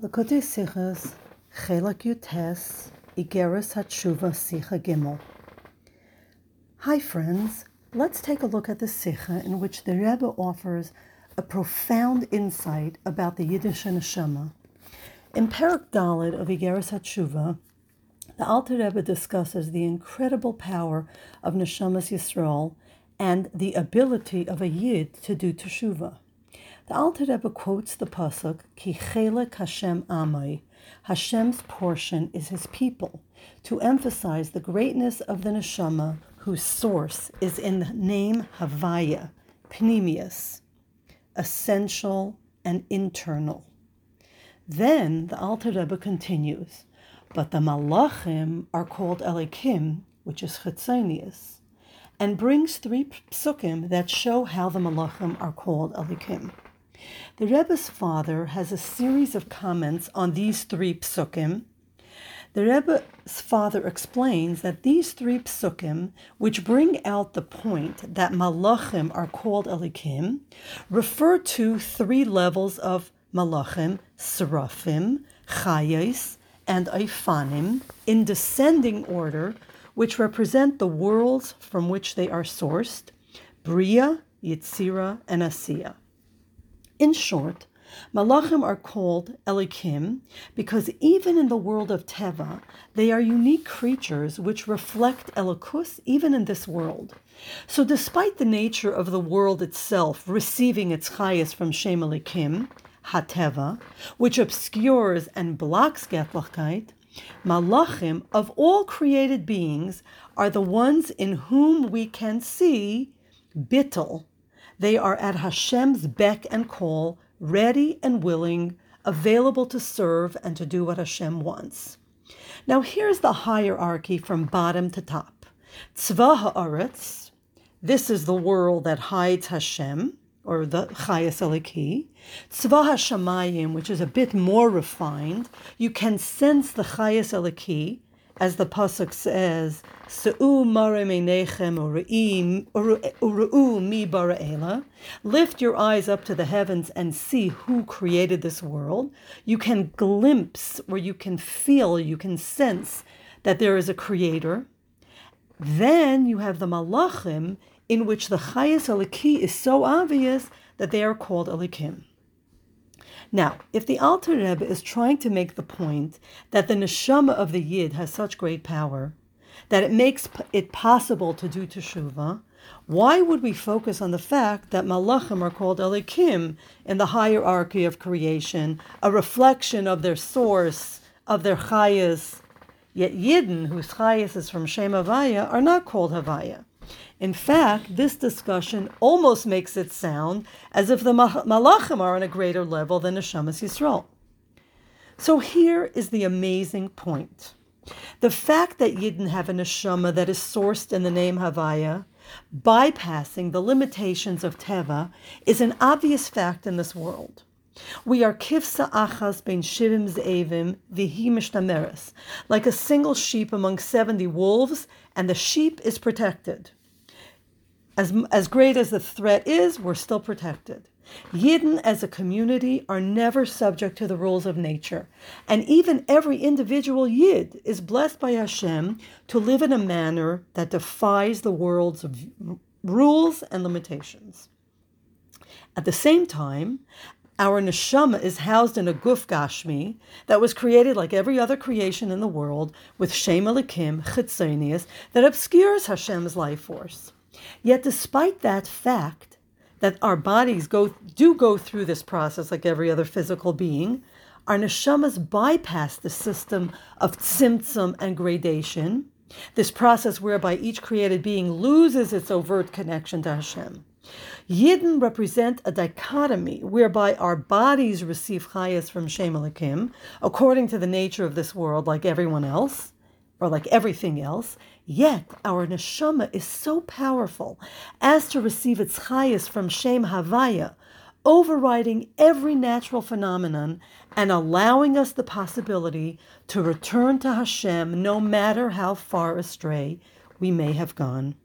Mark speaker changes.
Speaker 1: Sichas, Chelek Yutes, Iggeres Hateshuva Sicha Gimel. Hi friends, let's take a look at the Sicha in which the Rebbe offers a profound insight about the Yiddish neshama. In Perak Dalit of Iggeres Hateshuva, the Alter Rebbe discusses the incredible power of Neshamas Yisrael and the ability of a Yid to do Teshuvah. The Alter Rebbe quotes the pasuk, "Ki chelek Hashem amai," Hashem's portion is His people, to emphasize the greatness of the neshama, whose source is in the name Havaya, Pnimius, essential and internal. Then the Alter Rebbe continues, but the Malachim are called Elikim, which is Chitzonius, and brings three psukim that show how the Malachim are called Elikim. The Rebbe's father has a series of comments on these three psukim. The Rebbe's father explains that these three psukim, which bring out the point that malachim are called elikim, refer to three levels of malachim, seraphim, chayes, and ifanim, in descending order, which represent the worlds from which they are sourced, Bria, Yitzira, and Asiya. In short, Malachim are called Elikim because even in the world of Teva, they are unique creatures which reflect Elikus even in this world. So, despite the nature of the world itself receiving its chayas from Shem Elikim, Hateva, which obscures and blocks Getlachkeit, Malachim of all created beings are the ones in whom we can see Bittel, they are at Hashem's beck and call, ready and willing, available to serve and to do what Hashem wants. Now, here's the hierarchy from bottom to top. Tzva ha'aretz, this is the world that hides Hashem, or the Chayas Eliki. Tzva HaShamayim, which is a bit more refined, you can sense the Chayas Eliki, as the pasuk says, "Se'u mare mi bara'ela." Lift your eyes up to the heavens and see who created this world. You can glimpse, or you can feel, you can sense that there is a creator. Then you have the malachim, in which the chayas aliki is so obvious that they are called alikim. Now, if the Alter Rebbe is trying to make the point that the neshama of the Yid has such great power that it makes it possible to do teshuvah, why would we focus on the fact that malachim are called elikim in the hierarchy of creation, a reflection of their source, of their chayas, yet Yidden, whose chayas is from Shem Havaya, are not called Havaya? In fact, this discussion almost makes it sound as if the Malachim are on a greater level than Neshamas Yisrael. So here is the amazing point. The fact that Yidden have a neshama that is sourced in the name Havaya, bypassing the limitations of Teva, is an obvious fact in this world. We are kifsa achas ben shivim ze'evim vihi mishtameres, like a single sheep among seventy wolves, and the sheep is protected as, as great as the threat is, we're still protected. Yidden as a community are never subject to the rules of nature, and even every individual Yid is blessed by Hashem to live in a manner that defies the world's rules and limitations. At the same time, our neshama is housed in a guf gashmi that was created like every other creation in the world with shem elikim chitzonius that obscures Hashem's life force. Yet, despite that fact that our bodies go do go through this process like every other physical being, our neshamas bypass the system of tzimtzum and gradation, this process whereby each created being loses its overt connection to Hashem. Yidden represent a dichotomy whereby our bodies receive chayas from Shem Elikim, according to the nature of this world, like everyone else, or like everything else, Yet our neshama is so powerful as to receive its chayas from Shem Havaya, overriding every natural phenomenon and allowing us the possibility to return to Hashem no matter how far astray we may have gone.